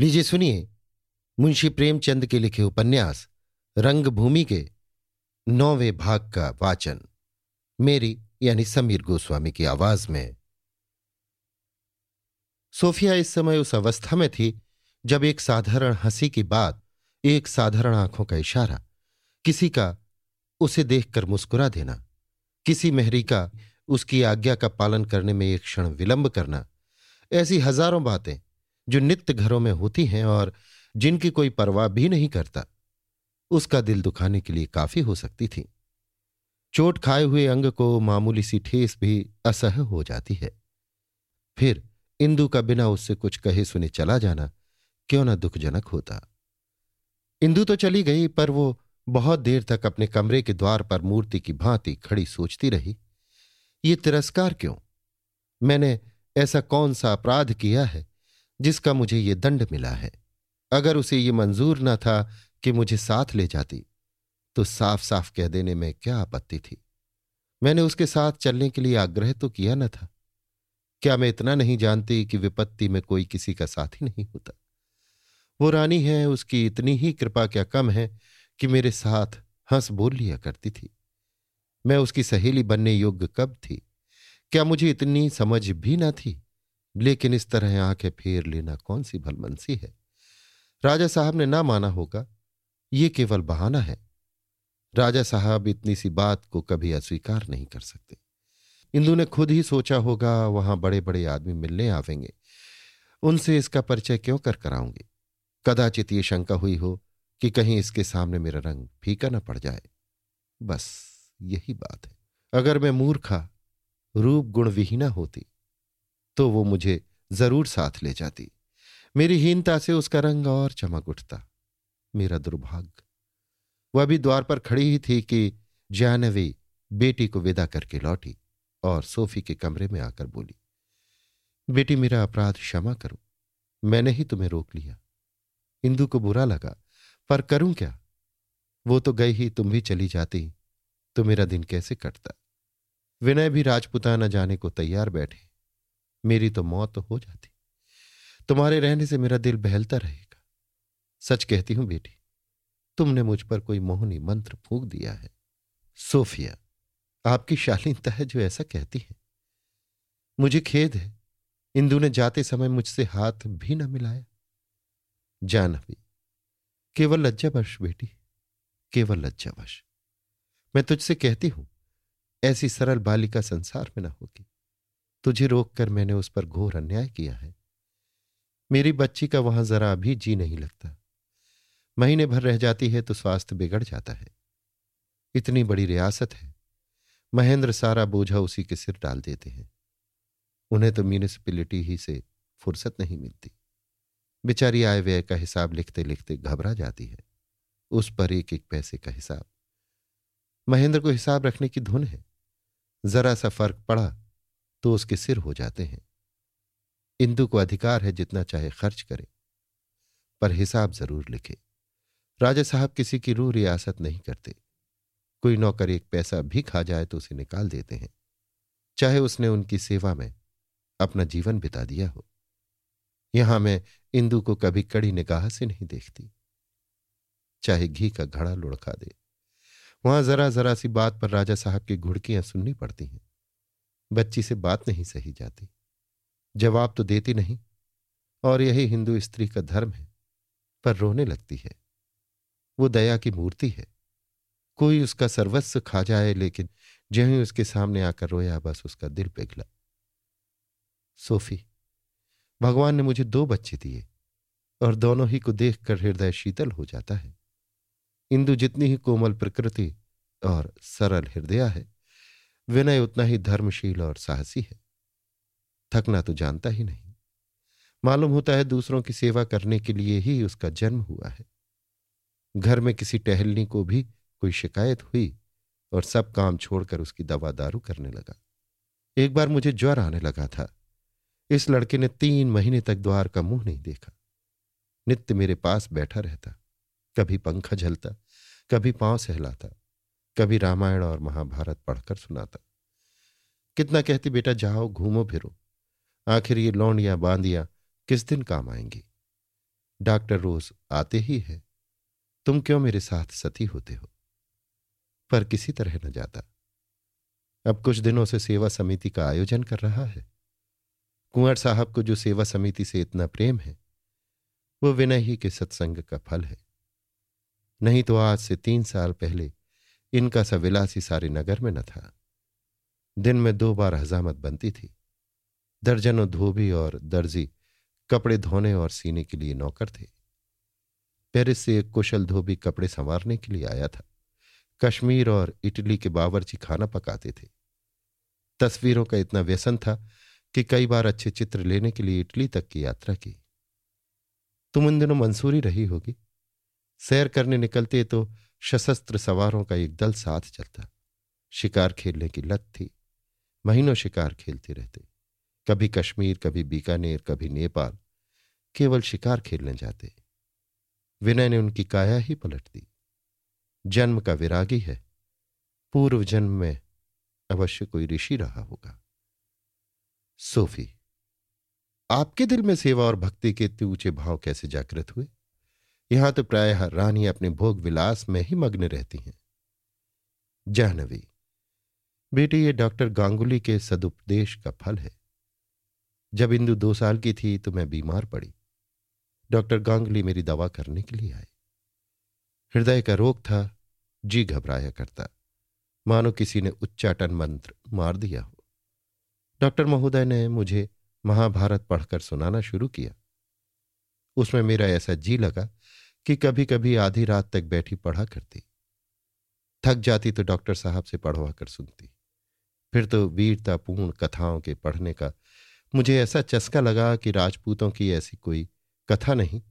लीजिए सुनिए, मुंशी प्रेमचंद के लिखे उपन्यास, रंगभूमि के नौवे भाग का वाचन, मेरी यानी समीर गोस्वामी की आवाज़ में। सोफिया इस समय उस अवस्था में थी, जब एक साधारण हँसी की बात, एक साधारण आँखों का इशारा, किसी का उसे देखकर मुस्कुरा देना, किसी मेहरी का उसकी आज्ञा का पालन करने में एक क्षण विलंब करना, ऐसी हज़ारों बातें जो नित्य घरों में होती हैं और जिनकी कोई परवाह भी नहीं करता, उसका दिल दुखाने के लिए काफ़ी हो सकती थी। चोट खाए हुए अंग को मामूली सी ठेस भी असह हो जाती है। फिर इंदु का बिना उससे कुछ कहे सुने चला जाना क्यों ना दुखजनक होता। इंदु तो चली गई, पर वो बहुत देर तक अपने कमरे के द्वार पर मूर्ति की भांति खड़ी सोचती रही। ये तिरस्कार क्यों? मैंने ऐसा कौन सा अपराध किया है जिसका मुझे ये दंड मिला है। अगर उसे ये मंजूर न था कि मुझे साथ ले जाती तो साफ़ साफ़ कह देने में क्या आपत्ति थी। मैंने उसके साथ चलने के लिए आग्रह तो किया न था। क्या मैं इतना नहीं जानती कि विपत्ति में कोई किसी का साथी नहीं होता? वो रानी है, उसकी इतनी ही कृपा क्या कम है कि मेरे साथ हंस बोल लिया करती थी। मैं उसकी सहेली बनने योग्य कब थी? क्या मुझे इतनी समझ भी ना थी? लेकिन इस तरह आँखें फेर लेना कौन सी भलमनसी है? राजा साहब ने ना माना होगा, ये केवल बहाना है। राजा साहब इतनी सी बात को कभी अस्वीकार नहीं कर सकते। इंदु ने खुद ही सोचा होगा, वहाँ बड़े बड़े आदमी मिलने आवेंगे। उनसे इसका परिचय क्यों कर कराऊँगी? कदाचित ये शंका हुई हो कि कहीं इसके सामने मेरा रंग फीका न पड़ जाए। बस यही बात है। अगर मैं मूर्खा, रूप गुण विहीना होती तो वो मुझे ज़रूर साथ ले जाती। मेरी हीनता से उसका रंग और चमक उठता। मेरा दुर्भाग्य। वह भी द्वार पर खड़ी ही थी कि जानवी बेटी को विदा करके लौटी और सोफी के कमरे में आकर बोली, बेटी, मेरा अपराध क्षमा करो। मैंने ही तुम्हें रोक लिया। इंदु को बुरा लगा, पर करूँ क्या? वो तो गई ही, तुम भी चली जाती तो मेरा दिन कैसे कटता? विनय भी राजपुताना जाने को तैयार बैठे। मेरी तो मौत हो जाती। तुम्हारे रहने से मेरा दिल बहलता रहेगा। सच कहती हूँ बेटी, तुमने मुझ पर कोई मोहनी मंत्र फूक दिया है। सोफिया, आपकी शालीनता है जो ऐसा कहती है। मुझे खेद है, इंदु ने जाते समय मुझसे हाथ भी न मिलाया। जानवी, केवल लज्जावश बेटी, केवल लज्जावश। मैं तुझसे कहती हूँ, ऐसी सरल बालिका संसार में न होगी। तुझे रोककर मैंने उस पर घोर अन्याय किया है। मेरी बच्ची का वहाँ जरा भी जी नहीं लगता। महीने भर रह जाती है तो स्वास्थ्य बिगड़ जाता है। इतनी बड़ी रियासत है। महेंद्र सारा बोझा उसी के सिर डाल देते हैं। उन्हें तो म्यूनिसिपैलिटी ही से फुर्सत नहीं मिलती। बेचारी आय व्यय का हिसाब लिखते लिखते घबरा जाती है। उस पर एक एक पैसे का हिसाब। महेंद्र को हिसाब रखने की धुन है। जरा सा फ़र्क पड़ा तो उसके सिर हो जाते हैं। इंदु को अधिकार है जितना चाहे खर्च करे, पर हिसाब ज़रूर लिखे। राजा साहब किसी की रूह रियासत नहीं करते। कोई नौकर एक पैसा भी खा जाए तो उसे निकाल देते हैं। चाहे उसने उनकी सेवा में अपना जीवन बिता दिया हो। यहाँ मैं इंदु को कभी कड़ी निगाह से नहीं देखती। चाहे घी का घड़ा लुढ़का दे। वहाँ जरा जरा सी बात पर राजा साहब की घुड़कियाँ सुननी पड़ती हैं। बच्ची से बात नहीं सही जाती। जवाब तो देती नहीं, और यही हिंदू स्त्री का धर्म है, पर रोने लगती है। वो दया की मूर्ति है। कोई उसका सर्वस्व खा जाए, लेकिन जो ही उसके सामने आकर रोया, बस उसका दिल पिघला। सोफी, भगवान ने मुझे दो बच्चे दिए, और दोनों ही को देखकर हृदय शीतल हो जाता है। इंदु जितनी ही कोमल प्रकृति और सरल हृदय है विनय उतना ही धर्मशील और साहसी है। थकना तो जानता ही नहीं। मालूम होता है दूसरों की सेवा करने के लिए ही उसका जन्म हुआ है। घर में किसी टहलनी को भी कोई शिकायत हुई और सब काम छोड़कर उसकी दवा दारू करने लगा। एक बार मुझे ज्वर आने लगा था। इस लड़के ने तीन महीने तक द्वार का मुँह नहीं देखा। नित्य मेरे पास बैठा रहता। कभी पंखा झलता, कभी पाँव सहलाता। कभी रामायण और महाभारत पढ़कर सुनाता। कितना कहती, बेटा, जाओ, घूमो, फिरो। आखिर ये लौंडियाँ, बांदियाँ किस दिन काम आएँगी? डॉक्टर रोज आते ही है। तुम क्यों मेरे साथ सती होते हो? पर किसी तरह न जाता। अब कुछ दिनों से सेवा समिति का आयोजन कर रहा है। कुंवर साहब को जो सेवा समिति से इतना प्रेम है, वो विनय ही के सत्संग का फल है। नहीं तो आज से तीन साल पहले इनका सा विलासी सारे नगर में न था। दिन में दो बार हजामत बनती थी। दर्जनों धोबी और दर्जी कपड़े धोने और सीने के लिए नौकर थे। पेरिस से एक कुशल धोबी कपड़े संवारने के लिए आया था। कश्मीर और इटली के बावरची खाना पकाते थे। तस्वीरों का इतना व्यसन था कि कई बार अच्छे चित्र लेने के लिए इटली तक की यात्रा की। तुम उन दिनों मंसूरी रही होगी। सैर करने निकलते तो सशस्त्र सवारों का एक दल साथ चलता। शिकार खेलने की लत थी। महीनों शिकार खेलते रहते। कभी कश्मीर, कभी बीकानेर, कभी नेपाल। केवल शिकार खेलने जाते। विनय ने उनकी काया ही पलट दी। जन्म का विरागी है। पूर्व जन्म में अवश्य कोई ऋषि रहा होगा। सोफी, आपके दिल में सेवा और भक्ति के इतने ऊँचे भाव कैसे जागृत हुए? यहाँ तो प्रायः रानी अपने भोग विलास में ही मग्न रहती हैं। जाह्नवी बेटी, ये डॉक्टर गांगुली के सदुपदेश का फल है। जब इंदु दो साल की थी तो मैं बीमार पड़ी। डॉक्टर गांगुली मेरी दवा करने के लिए आए। हृदय का रोग था, जी घबराया करता। मानो किसी ने उच्चाटन मंत्र मार दिया हो। डॉक्टर महोदय ने मुझे महाभारत पढ़कर सुनाना शुरू किया। उसमें मेरा ऐसा जी लगा कि कभी कभी आधी रात तक बैठी पढ़ा करती। थक जाती तो डॉक्टर साहब से पढ़वा कर सुनती। फिर तो वीरतापूर्ण कथाओं के पढ़ने का मुझे ऐसा चस्का लगा कि राजपूतों की ऐसी कोई कथा नहीं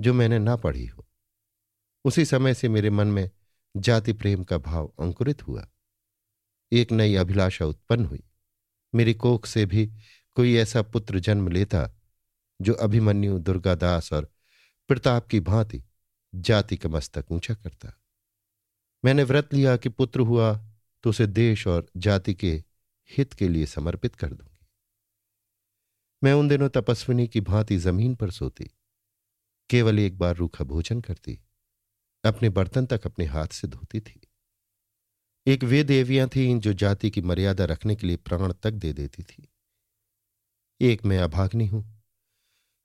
जो मैंने ना पढ़ी हो। उसी समय से मेरे मन में जाति प्रेम का भाव अंकुरित हुआ। एक नई अभिलाषा उत्पन्न हुई। मेरी कोख से भी कोई ऐसा पुत्र जन्म लेता जो अभिमन्यु दुर्गादास और प्रताप की भांति जाति का मस्तक ऊँचा करता। मैंने व्रत लिया कि पुत्र हुआ तो उसे देश और जाति के हित के लिए समर्पित कर दूँगी। मैं उन दिनों तपस्विनी की भांति ज़मीन पर सोती, केवल एक बार रूखा भोजन करती, अपने बर्तन तक अपने हाथ से धोती थी। एक वे देवियाँ थीं जो जाति की मर्यादा रखने के लिए प्राण तक दे देती थी। एक मैं अभाग्नि हूँ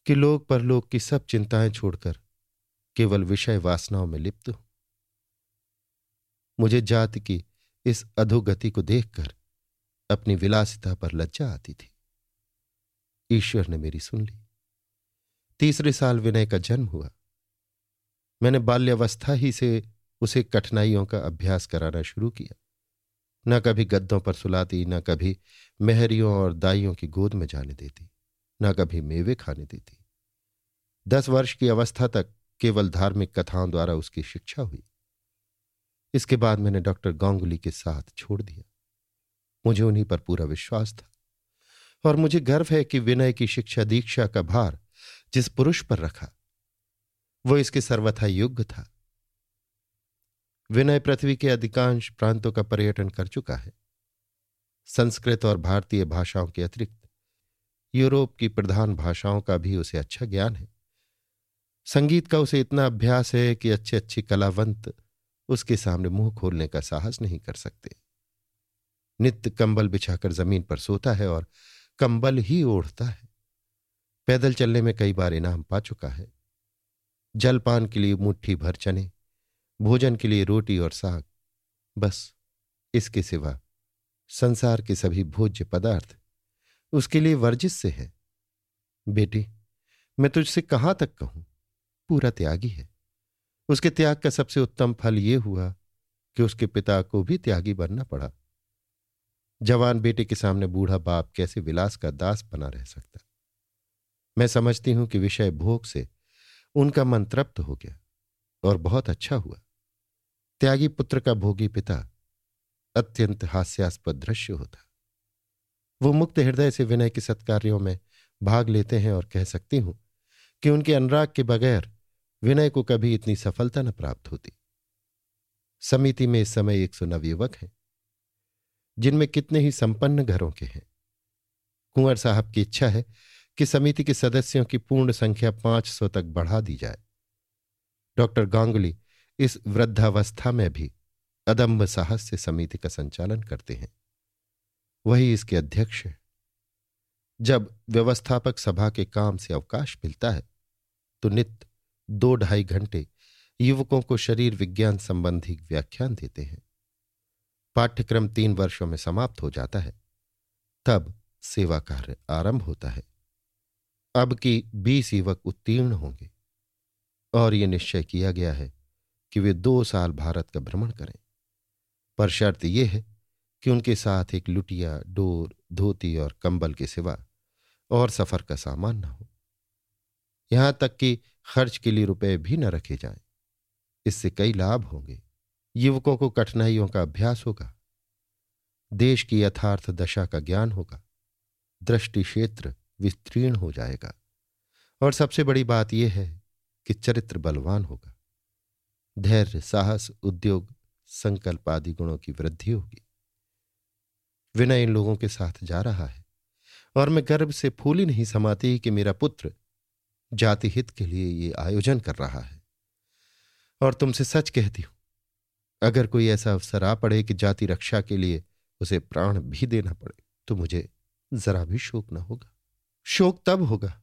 कि लोग परलोक की सब चिंताएँ छोड़कर केवल विषय वासनाओं में लिप्त हूँ। मुझे जाति की इस अधोगति को देखकर अपनी विलासिता पर लज्जा आती थी। ईश्वर ने मेरी सुन ली। तीसरे साल विनय का जन्म हुआ। मैंने बाल्यावस्था ही से उसे कठिनाइयों का अभ्यास कराना शुरू किया। न कभी गद्दों पर सुलाती, न कभी मेहरियों और दाइयों की गोद में जाने देती, न कभी मेवे खाने देती। दस वर्ष की अवस्था तक केवल धार्मिक कथाओं द्वारा उसकी शिक्षा हुई। इसके बाद मैंने डॉक्टर गांगुली के साथ छोड़ दिया। मुझे उन्हीं पर पूरा विश्वास था। और मुझे गर्व है कि विनय की शिक्षा दीक्षा का भार जिस पुरुष पर रखा, वो इसके सर्वथा योग्य था। विनय पृथ्वी के अधिकांश प्रांतों का पर्यटन कर चुका है। संस्कृत और भारतीय भाषाओं के अतिरिक्त यूरोप की प्रधान भाषाओं का भी उसे अच्छा ज्ञान है। संगीत का उसे इतना अभ्यास है कि अच्छे अच्छे कलावंत उसके सामने मुँह खोलने का साहस नहीं कर सकते। नित्य कंबल बिछाकर ज़मीन पर सोता है और कंबल ही ओढ़ता है। पैदल चलने में कई बार इनाम पा चुका है। जलपान के लिए मुट्ठी भर चने, भोजन के लिए रोटी और साग, बस इसके सिवा संसार के सभी भोज्य पदार्थ उसके लिए वर्जित से है। बेटी, मैं तुझसे कहाँ तक कहूँ? पूरा त्यागी है। उसके त्याग का सबसे उत्तम फल यह हुआ कि उसके पिता को भी त्यागी बनना पड़ा। जवान बेटे के सामने बूढ़ा बाप कैसे विलास का दास बना रह सकता? मैं समझती हूँ कि विषय भोग से उनका मन तृप्त हो गया और बहुत अच्छा हुआ। त्यागी पुत्र का भोगी पिता अत्यंत हास्यास्पद दृश्य होता। वो मुक्त हृदय से विनय के सत्कार्यों में भाग लेते हैं और कह सकती हूँ कि उनके अनुराग के बगैर विनय को कभी इतनी सफलता न प्राप्त होती। समिति में इस समय एक सौ नव युवक हैं, जिनमें कितने ही संपन्न घरों के हैं। कुंवर साहब की इच्छा है कि समिति के सदस्यों की पूर्ण संख्या पाँच सौ तक बढ़ा दी जाए। डॉक्टर गांगुली इस वृद्धावस्था में भी अदम्ब साहस से समिति का संचालन करते हैं। वही इसके अध्यक्ष है। जब व्यवस्थापक सभा के काम से अवकाश मिलता है तो नित्य दो ढाई घंटे युवकों को शरीर विज्ञान संबंधी व्याख्यान देते हैं। पाठ्यक्रम तीन वर्षों में समाप्त हो जाता है। तब सेवा कार्य आरंभ होता है। अब की बीस युवक उत्तीर्ण होंगे। और यह निश्चय किया गया है कि वे दो साल भारत का भ्रमण करें। पर शर्त यह है कि उनके साथ एक लुटिया, डोर, धोती और कंबल के सिवा और सफ़र का सामान न हो। यहाँ तक कि खर्च के लिए रुपए भी न रखे जाएँ। इससे कई लाभ होंगे। युवकों को कठिनाइयों का अभ्यास होगा। देश की यथार्थ दशा का ज्ञान होगा। दृष्टि क्षेत्र विस्तीर्ण हो जाएगा। और सबसे बड़ी बात यह है कि चरित्र बलवान होगा। धैर्य, साहस, उद्योग, संकल्प आदि गुणों की वृद्धि होगी। विनय इन लोगों के साथ जा रहा है। और मैं गर्व से फूली नहीं समाती कि मेरा पुत्र जाति हित के लिए ये आयोजन कर रहा है। और तुमसे सच कहती हूँ, अगर कोई ऐसा अवसर आ पड़े कि जाति रक्षा के लिए उसे प्राण भी देना पड़े तो मुझे जरा भी शोक न होगा। शोक तब होगा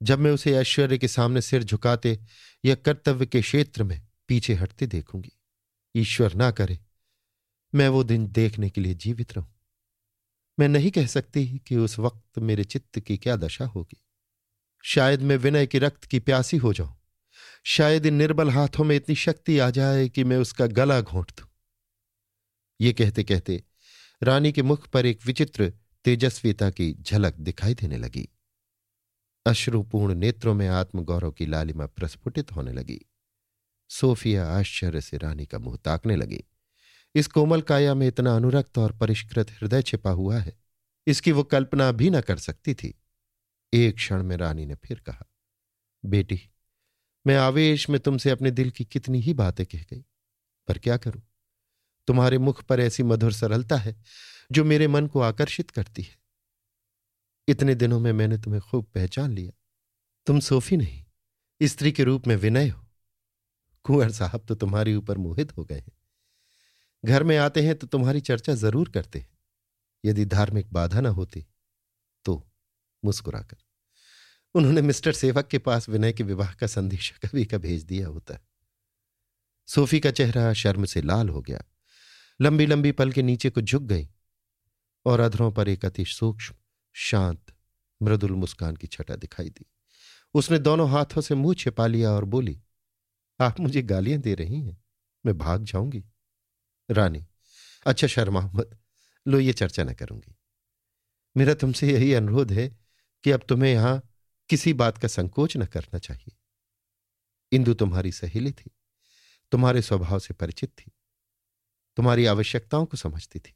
जब मैं उसे ऐश्वर्य के सामने सिर झुकाते या कर्तव्य के क्षेत्र में पीछे हटते देखूँगी। ईश्वर ना करे, मैं वो दिन देखने के लिए जीवित रहूँ। मैं नहीं कह सकती कि उस वक्त मेरे चित्त की क्या दशा होगी। शायद मैं विनय की रक्त की प्यासी हो जाऊँ। शायद इन निर्बल हाथों में इतनी शक्ति आ जाए कि मैं उसका गला घोंट दूँ। ये कहते कहते रानी के मुख पर एक विचित्र, तेजस्वीता की झलक दिखाई देने लगी। अश्रुपूर्ण नेत्रों में आत्मगौरव की लालिमा प्रस्फुटित होने लगी। सोफिया आश्चर्य से रानी का मुँह ताकने लगी। इस कोमल काया में इतना अनुरक्त और परिष्कृत हृदय छिपा हुआ है। इसकी वो कल्पना भी न कर सकती थी। एक क्षण में रानी ने फिर कहा, बेटी, मैं आवेश में तुमसे अपने दिल की कितनी ही बातें कह गई, पर क्या करूँ? तुम्हारे मुख पर ऐसी मधुर सरलता है, जो मेरे मन को आकर्षित करती है। इतने दिनों में मैंने तुम्हें खूब पहचान लिया। तुम सोफी नहीं, स्त्री के रूप में विनय हो। कुंवर साहब तो तुम्हारे ऊपर मोहित हो गए हैं। घर में आते हैं तो तुम्हारी चर्चा ज़रूर करते हैं। यदि धार्मिक बाधा न होती मुस्कुराकर। उन्होंने मिस्टर सेवक के पास विनय के विवाह का संदेश कभी का भेज दिया होता। सोफी का चेहरा शर्म से लाल हो गया। लंबी लंबी पल के नीचे को झुक गई और अधरों पर एक अति सूक्ष्म, शांत, मृदुल मुस्कान की छटा दिखाई दी। उसने दोनों हाथों से मुँह छिपा लिया और बोली, आप मुझे गालियाँ दे रही हैं, मैं भाग जाऊँगी। रानी अच्छा शर्मा, मत, लो ये चर्चा न करूँगी। मेरा तुमसे यही अनुरोध है कि अब तुम्हें यहाँ किसी बात का संकोच न करना चाहिए। इंदु तुम्हारी सहेली थी, तुम्हारे स्वभाव से परिचित थी, तुम्हारी आवश्यकताओं को समझती थी।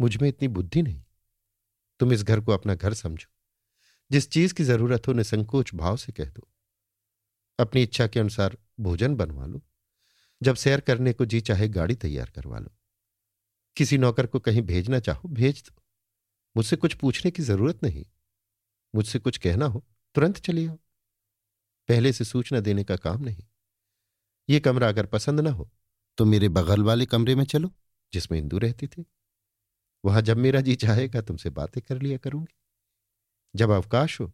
मुझमें इतनी बुद्धि नहीं। तुम इस घर को अपना घर समझो। जिस चीज़ की ज़रूरत हो निसंकोच भाव से कह दो। अपनी इच्छा के अनुसार भोजन बनवा लो। जब सैर करने को जी चाहे गाड़ी तैयार करवा लो। किसी नौकर को कहीं भेजना चाहो, भेज दो। मुझसे कुछ पूछने की ज़रूरत नहीं। मुझसे कुछ कहना हो, तुरंत चली आओ। पहले से सूचना देने का काम नहीं। ये कमरा अगर पसंद ना हो तो मेरे बगल वाले कमरे में चलो, जिसमें इंदू रहती थी। वहाँ जब मेरा जी चाहेगा, तुमसे बातें कर लिया करूँगी। जब अवकाश हो,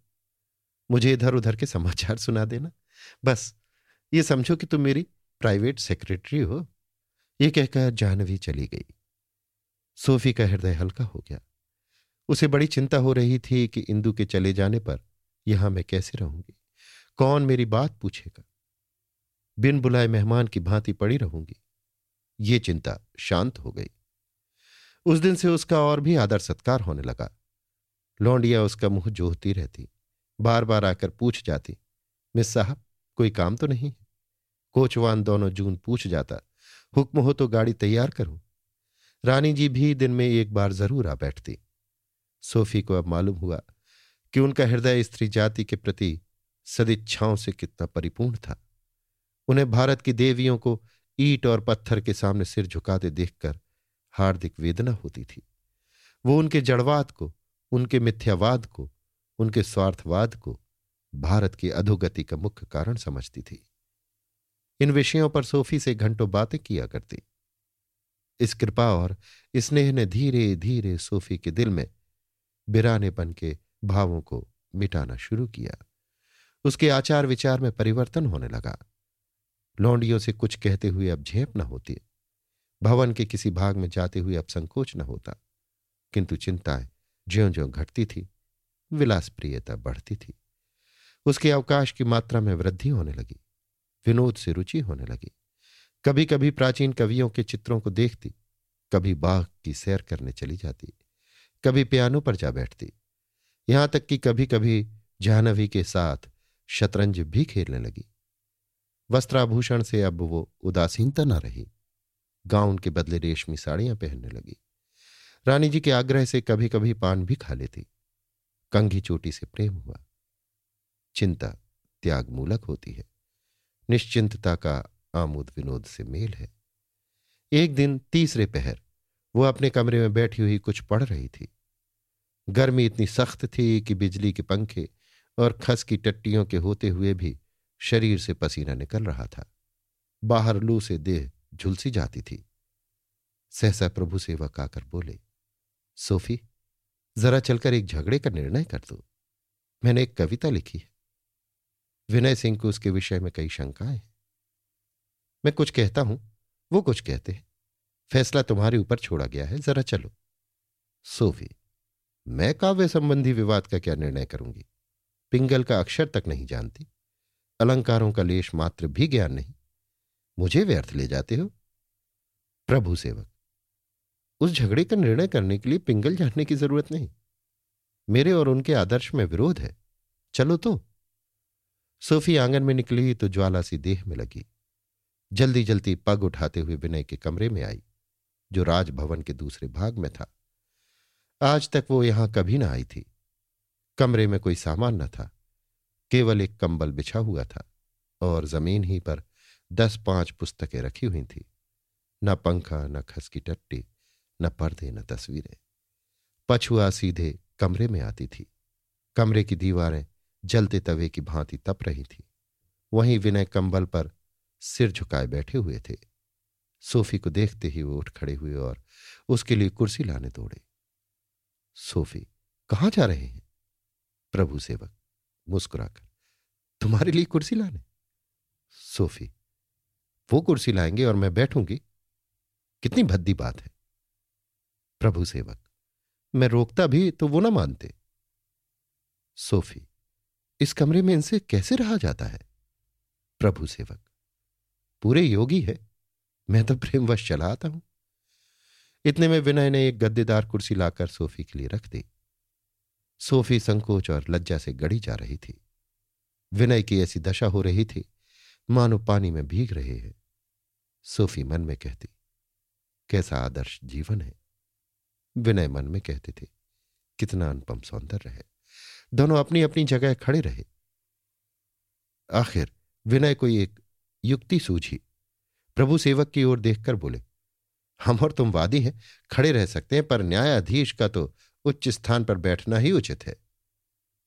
मुझे इधर उधर के समाचार सुना देना। बस, ये समझो कि तुम मेरी प्राइवेट सेक्रेटरी हो। ये कहकर जानवी चली गई। सोफी का हृदय हल्का हो गया। उसे बड़ी चिंता हो रही थी कि इंदु के चले जाने पर यहाँ मैं कैसे रहूँगी? कौन मेरी बात पूछेगा? बिन बुलाए मेहमान की भांति पड़ी रहूँगी। ये चिंता शांत हो गई। उस दिन से उसका और भी आदर सत्कार होने लगा। लौंडिया उसका मुँह जोहती रहती बार बार आकर पूछ जाती, मिस साहब, कोई काम तो नहीं है? कोचवान दोनों जून पूछ जाता, हुक्म हो तो गाड़ी तैयार करूँ? रानी जी भी दिन में एक बार ज़रूर आ बैठती। सोफी को अब मालूम हुआ कि उनका हृदय स्त्री जाति के प्रति सदिच्छाओं से कितना परिपूर्ण था। उन्हें भारत की देवियों को ईट और पत्थर के सामने सिर झुकाते देखकर हार्दिक वेदना होती थी। वो उनके जड़वाद को, उनके मिथ्यावाद को, उनके स्वार्थवाद को भारत की अधोगति का मुख्य कारण समझती थी। इन विषयों पर सोफी से घंटों बातें किया करती। इस कृपा और स्नेह ने धीरे धीरे सोफी के दिल में बिरानेपन के भावों को मिटाना शुरू किया। उसके आचार विचार में परिवर्तन होने लगा। लौंडियों से कुछ कहते हुए अब झेप न होती। भवन के किसी भाग में जाते हुए अब संकोच न होता। किंतु चिंताएँ ज्यो ज्यो घटती थी विलास प्रियता बढ़ती थी। उसके अवकाश की मात्रा में वृद्धि होने लगी। विनोद से रुचि होने लगी। कभी कभी प्राचीन कवियों के चित्रों को देखती, कभी बाघ की सैर करने चली जाती। कभी पियानो पर जा बैठती। यहाँ तक कि कभी कभी जाह्नवी के साथ शतरंज भी खेलने लगी। वस्त्राभूषण से अब वो उदासीनता न रही। गाउन के बदले रेशमी साड़ियाँ पहनने लगी। रानी जी के आग्रह से कभी कभी पान भी खा लेती। कंघी चोटी से प्रेम हुआ। चिंता त्याग मूलक होती है। निश्चिंतता का आमोद विनोद से मेल है। एक दिन तीसरे पहर वो अपने कमरे में बैठी हुई कुछ पढ़ रही थी। गर्मी इतनी सख्त थी कि बिजली के पंखे और खस की टट्टियों के होते हुए भी शरीर से पसीना निकल रहा था। बाहर लू से देह झुलसी जाती थी। सहसा प्रभु सेवक आकर बोले, सोफी, जरा चलकर एक झगड़े का निर्णय कर दो। मैंने एक कविता लिखी है। विनय सिंह को उसके विषय में कई शंकाएँ हैं। मैं कुछ कहता हूँ, वो कुछ कहते हैं। फैसला तुम्हारे ऊपर छोड़ा गया है, जरा चलो। सोफी, मैं काव्य संबंधी विवाद का क्या निर्णय करूँगी? पिंगल का अक्षर तक नहीं जानती, अलंकारों का लेश मात्र भी ज्ञान नहीं। मुझे व्यर्थ ले जाते हो? प्रभु सेवक, उस झगड़े का निर्णय करने के लिए पिंगल जानने की ज़रूरत नहीं। मेरे और उनके आदर्श में विरोध है। चलो तो। सोफी आँगन में निकली तो ज्वाला सी देह में लगी। जल्दी जल्दी पग उठाते हुए विनय के कमरे में आई। जो राजभवन के दूसरे भाग में था। आज तक वो यहाँ कभी ना आई थी। कमरे में कोई सामान न था। केवल एक कंबल बिछा हुआ था और ज़मीन ही पर दस पाँच पुस्तकें रखी हुई थी। न पंखा, न खसकी टट्टी, न पर्दे, न तस्वीरें। पछुआ सीधे कमरे में आती थी। कमरे की दीवारें जलते तवे की भांति तप रही थी। वहीं विनय कंबल पर सिर झुकाए बैठे हुए थे। सोफी को देखते ही वो उठ खड़े हुए और उसके लिए कुर्सी लाने दौड़े। सोफी, कहाँ जा रहे हैं? प्रभु सेवक, मुस्कुराकर, तुम्हारे लिए कुर्सी लाने। सोफी, वो कुर्सी लाएँगे और मैं बैठूँगी। कितनी भद्दी बात है। प्रभु सेवक, मैं रोकता भी तो वो ना मानते। सोफी, इस कमरे में इनसे कैसे रहा जाता है? प्रभु सेवक, पूरे योगी है। मैं तो प्रेमवश चला आता हूँ। इतने में विनय ने एक गद्देदार कुर्सी लाकर सोफी के लिए रख दी। सोफी संकोच और लज्जा से गड़ी जा रही थी। विनय की ऐसी दशा हो रही थी, मानो पानी में भीग रहे हैं। सोफी मन में कहती, कैसा आदर्श जीवन है? विनय मन में कहते थे, कितना अनुपम सौंदर्य है। दोनों अपनी अपनी जगह खड़े रहे। आखिर विनय को एक युक्ति सूझी प्रभु सेवक की ओर देखकर बोले, हम और तुम वादी हैं, खड़े रह सकते हैं, पर न्यायाधीश का तो उच्च स्थान पर बैठना ही उचित है।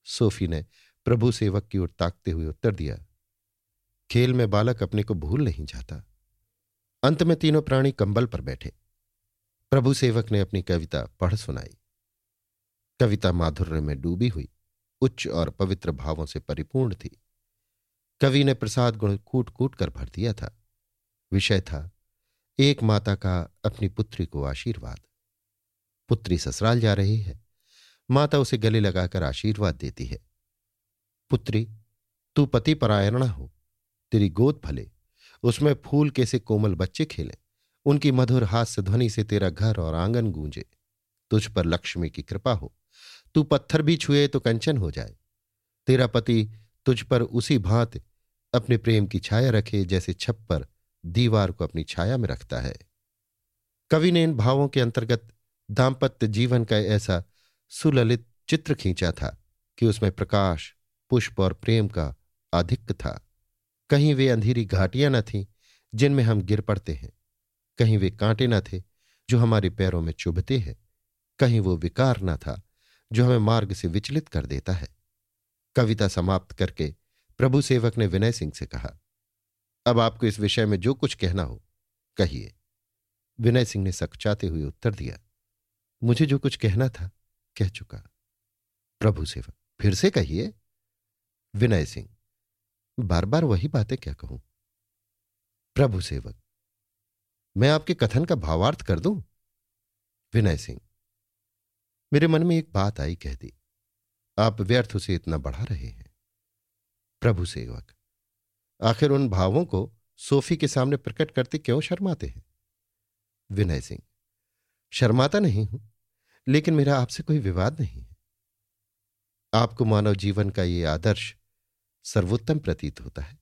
सोफी ने प्रभु सेवक की ओर ताकते हुए उत्तर दिया, खेल में बालक अपने को भूल नहीं जाता। अंत में तीनों प्राणी कंबल पर बैठे। प्रभु सेवक ने अपनी कविता पढ़ सुनाई। कविता माधुर्य में डूबी हुई, उच्च और पवित्र भावों से परिपूर्ण थी। कवि ने प्रसाद गुण कूट कूट कर भर दिया था। विषय था। एक माता का अपनी पुत्री को आशीर्वाद। पुत्री ससुराल जा रही है। माता उसे गले लगाकर आशीर्वाद देती है। पुत्री, तू पति परायणा हो। तेरी गोद फले। उसमें फूल कैसे कोमल बच्चे खेले। उनकी मधुर हास्य ध्वनि से तेरा घर और आँगन गूंजे। तुझ पर लक्ष्मी की कृपा हो। तू पत्थर भी छुए तो कंचन हो जाए। तेरा पति तुझ पर उसी भांत अपने प्रेम की छाया रखे जैसे छप्पर दीवार को अपनी छाया में रखता है। कवि ने इन भावों के अंतर्गत दाम्पत्य जीवन का ऐसा सुललित चित्र खींचा था कि उसमें प्रकाश, पुष्प और प्रेम का आधिक्य था। कहीं वे अंधेरी घाटियाँ न थीं, जिनमें हम गिर पड़ते हैं। कहीं वे कांटे न थे, जो हमारे पैरों में चुभते हैं। कहीं वो विकार न था, जो हमें मार्ग से विचलित कर देता है। कविता समाप्त करके प्रभु सेवक ने विनय सिंह से कहा अब आपको इस विषय में जो कुछ कहना हो, कहिए। विनय सिंह ने सकचाते हुए उत्तर दिया, मुझे जो कुछ कहना था, कह चुका। प्रभु सेवक, फिर से कहिए। विनय सिंह बार बार वही बातें क्या कहूँ? प्रभु सेवक, मैं आपके कथन का भावार्थ कर दूँ? विनय सिंह, मेरे मन में एक बात आई कह दी। आप व्यर्थ उसे इतना बढ़ा रहे हैं। प्रभु सेवक आखिर उन भावों को सोफी के सामने प्रकट करते क्यों शर्माते हैं? विनय सिंह, शर्माता नहीं हूँ, लेकिन मेरा आपसे कोई विवाद नहीं है। आपको मानव जीवन का ये आदर्श सर्वोत्तम प्रतीत होता है।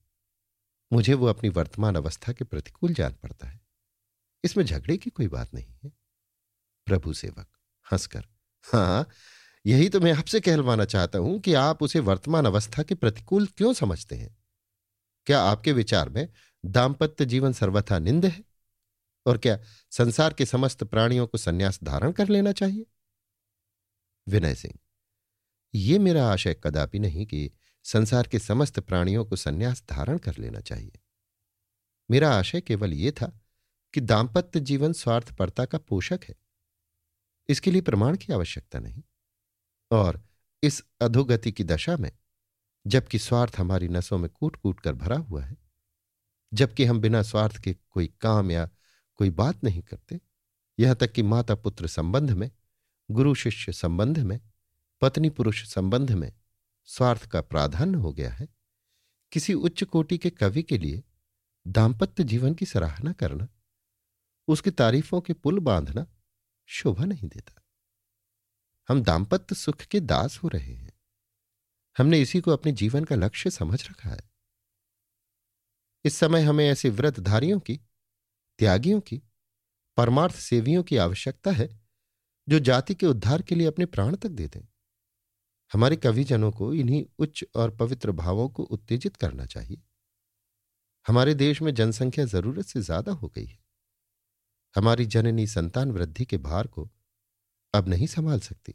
मुझे वो अपनी वर्तमान अवस्था के प्रतिकूल जान पड़ता है। इसमें झगड़े की कोई बात नहीं है। प्रभु सेवक, हंसकर हाँ यही तो मैं आपसे कहलवाना चाहता हूँ कि आप उसे वर्तमान अवस्था के प्रतिकूल क्यों समझते हैं? क्या आपके विचार में दाम्पत्य जीवन सर्वथा निंद है? और क्या संसार के समस्त प्राणियों को संन्यास धारण कर लेना चाहिए? विनय सिंह, ये मेरा आशय कदापि नहीं कि संसार के समस्त प्राणियों को संन्यास धारण कर लेना चाहिए। मेरा आशय केवल यह था कि दाम्पत्य जीवन स्वार्थपरता का पोषक है। इसके लिए प्रमाण की आवश्यकता नहीं। और इस अधोगति की दशा में जबकि स्वार्थ हमारी नसों में कूट कूट कर भरा हुआ है। जबकि हम बिना स्वार्थ के कोई काम या कोई बात नहीं करते। यहाँ तक कि माता पुत्र संबंध में गुरु शिष्य संबंध में पत्नी पुरुष संबंध में स्वार्थ का प्राधान्य हो गया है। किसी उच्च कोटि के कवि के लिए दाम्पत्य जीवन की सराहना करना, उसकी तारीफों के पुल बांधना शोभा नहीं देता। हम दाम्पत्य सुख के दास हो रहे हैं। हमने इसी को अपने जीवन का लक्ष्य समझ रखा है। इस समय हमें ऐसे व्रतधारियों की, त्यागियों की, परमार्थ सेवियों की आवश्यकता है, जो जाति के उद्धार के लिए अपने प्राण तक दे दें हमारे कविजनों को इन्हीं उच्च और पवित्र भावों को उत्तेजित करना चाहिए। हमारे देश में जनसंख्या ज़रूरत से ज़्यादा हो गई है। हमारी जननी संतान वृद्धि के भार को अब नहीं संभाल सकती।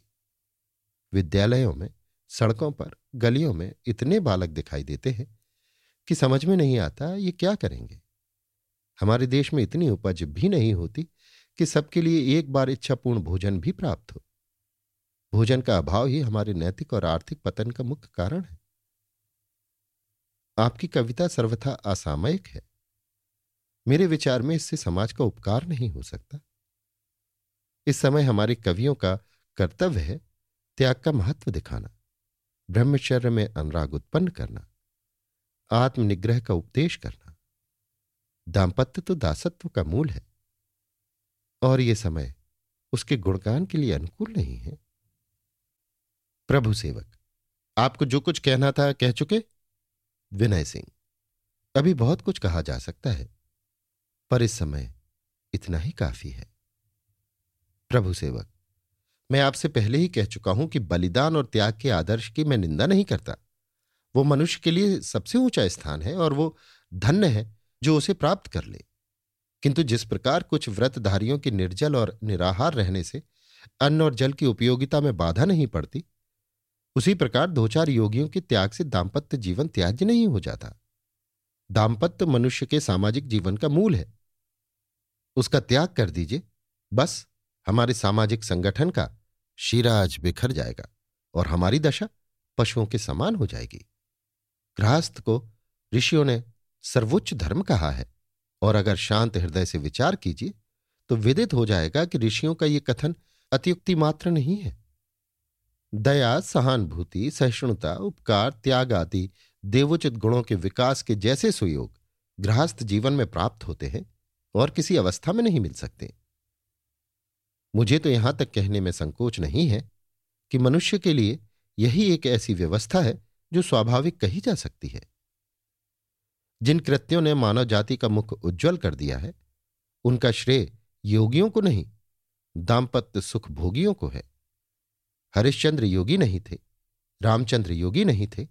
विद्यालयों में सड़कों पर गलियों में इतने बालक दिखाई देते हैं कि समझ में नहीं आता ये क्या करेंगे। हमारे देश में इतनी उपज भी नहीं होती कि सबके लिए एक बार इच्छापूर्ण भोजन भी प्राप्त हो। भोजन का अभाव ही हमारे नैतिक और आर्थिक पतन का मुख्य कारण है। आपकी कविता सर्वथा असामयिक है। मेरे विचार में इससे समाज का उपकार नहीं हो सकता। इस समय हमारे कवियों का कर्तव्य है त्याग का महत्व दिखाना। ब्रह्मचर्य में अनुराग उत्पन्न करना, आत्मनिग्रह का उपदेश करना। दाम्पत्य तो दासत्व का मूल है। और ये समय उसके गुणगान के लिए अनुकूल नहीं है। प्रभु सेवक, आपको जो कुछ कहना था कह चुके? विनय सिंह, अभी बहुत कुछ कहा जा सकता है, पर इस समय इतना ही काफ़ी है। प्रभु सेवक मैं आपसे पहले ही कह चुका हूँ कि बलिदान और त्याग के आदर्श की मैं निंदा नहीं करता। वो मनुष्य के लिए सबसे ऊँचा स्थान है और वो धन्य है जो उसे प्राप्त कर ले। किंतु जिस प्रकार कुछ व्रतधारियों के निर्जल और निराहार रहने से अन्न और जल की उपयोगिता में बाधा नहीं पड़ती, उसी प्रकार दो चार योगियों के त्याग से दाम्पत्य जीवन त्याज्य नहीं हो जाता। दाम्पत्य मनुष्य के सामाजिक जीवन का मूल है। उसका त्याग कर दीजिए। बस, हमारे सामाजिक संगठन का शिराज बिखर जाएगा और हमारी दशा पशुओं के समान हो जाएगी। गृहस्थ को ऋषियों ने सर्वोच्च धर्म कहा है और अगर शांत हृदय से विचार कीजिए तो विदित हो जाएगा कि ऋषियों का यह कथन अतियुक्ति मात्र नहीं है। दया, सहानुभूति, सहिष्णुता, उपकार, त्याग आदि देवोचित गुणों के विकास के जैसे सुयोग गृहस्थ जीवन में प्राप्त होते हैं और किसी अवस्था में नहीं मिल सकते। मुझे तो यहाँ तक कहने में संकोच नहीं है कि मनुष्य के लिए यही एक ऐसी व्यवस्था है जो स्वाभाविक कही जा सकती है। जिन कृत्यों ने मानव जाति का मुख उज्जवल कर दिया है, उनका श्रेय योगियों को नहीं, दाम्पत्य सुख भोगियों को है। हरिश्चंद्र योगी नहीं थे, रामचंद्र योगी नहीं थे,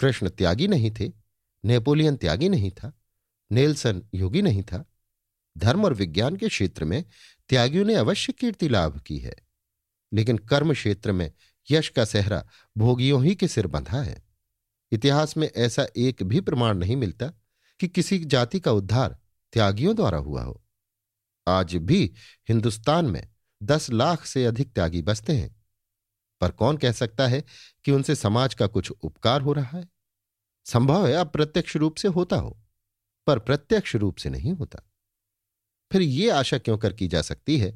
कृष्ण त्यागी नहीं थे, नेपोलियन त्यागी नहीं था, नेल्सन योगी नहीं था। धर्म और विज्ञान के क्षेत्र में त्यागियों ने अवश्य कीर्ति लाभ की है। लेकिन कर्म क्षेत्र में यश का सहरा भोगियों ही के सिर बंधा है। इतिहास में ऐसा एक भी प्रमाण नहीं मिलता कि किसी जाति का उद्धार त्यागियों द्वारा हुआ हो। आज भी हिंदुस्तान में दस लाख से अधिक त्यागी बसते हैं। पर कौन कह सकता है कि उनसे समाज का कुछ उपकार हो रहा है? संभव है अप्रत्यक्ष रूप से होता हो, पर प्रत्यक्ष रूप से नहीं होता। फिर यह आशा क्यों कर की जा सकती है